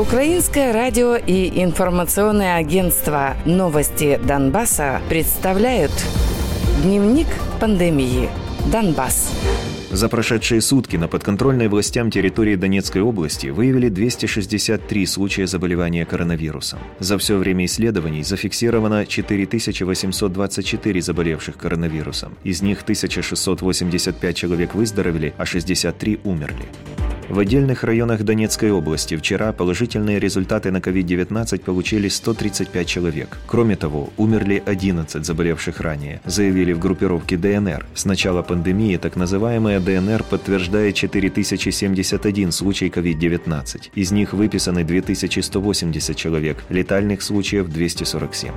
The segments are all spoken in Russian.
Украинское радио и информационное агентство «Новости Донбасса» представляют Дневник пандемии. Донбасс. За прошедшие сутки на подконтрольной властям территории Донецкой области выявили 263 случая заболевания коронавирусом. За все время исследований зафиксировано 4824 заболевших коронавирусом. Из них 1685 человек выздоровели, а 63 умерли. В отдельных районах Донецкой области вчера положительные результаты на COVID-19 получили 135 человек. Кроме того, умерли 11 заболевших ранее, заявили в группировке ДНР. С начала пандемии так называемая ДНР подтверждает 4071 случай COVID-19. Из них выписаны 2180 человек, летальных случаев 247.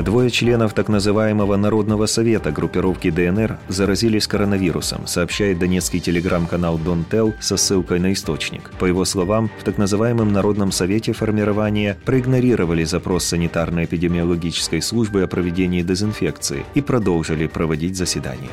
Двое членов так называемого Народного совета группировки ДНР заразились коронавирусом, сообщает донецкий телеграм-канал Донтел со ссылкой на источник. По его словам, в так называемом Народном совете формирования проигнорировали запрос санитарно-эпидемиологической службы о проведении дезинфекции и продолжили проводить заседания.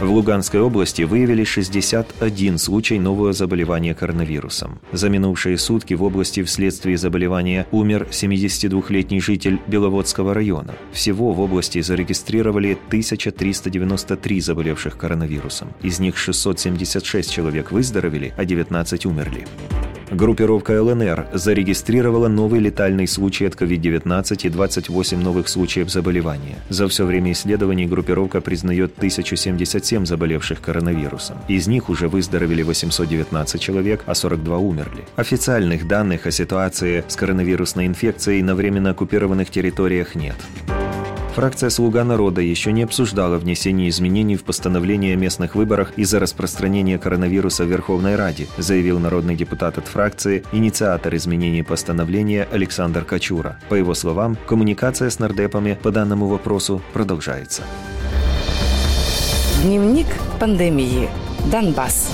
В Луганской области выявили 61 случай нового заболевания коронавирусом. За минувшие сутки в области вследствие заболевания умер 72-летний житель Беловодского района. Всего в области зарегистрировали 1393 заболевших коронавирусом. Из них 676 человек выздоровели, а 19 умерли. Группировка ЛНР зарегистрировала новый летальный случай от COVID-19 и 28 новых случаев заболевания. За все время исследований группировка признает 1077 заболевших коронавирусом. Из них уже выздоровели 819 человек, а 42 умерли. Официальных данных о ситуации с коронавирусной инфекцией на временно оккупированных территориях нет. Фракция «Слуга народа» еще не обсуждала внесение изменений в постановление о местных выборах из-за распространения коронавируса в Верховной Раде, заявил народный депутат от фракции, инициатор изменений постановления Александр Качура. По его словам, коммуникация с нардепами по данному вопросу продолжается. Дневник пандемии. Донбасс.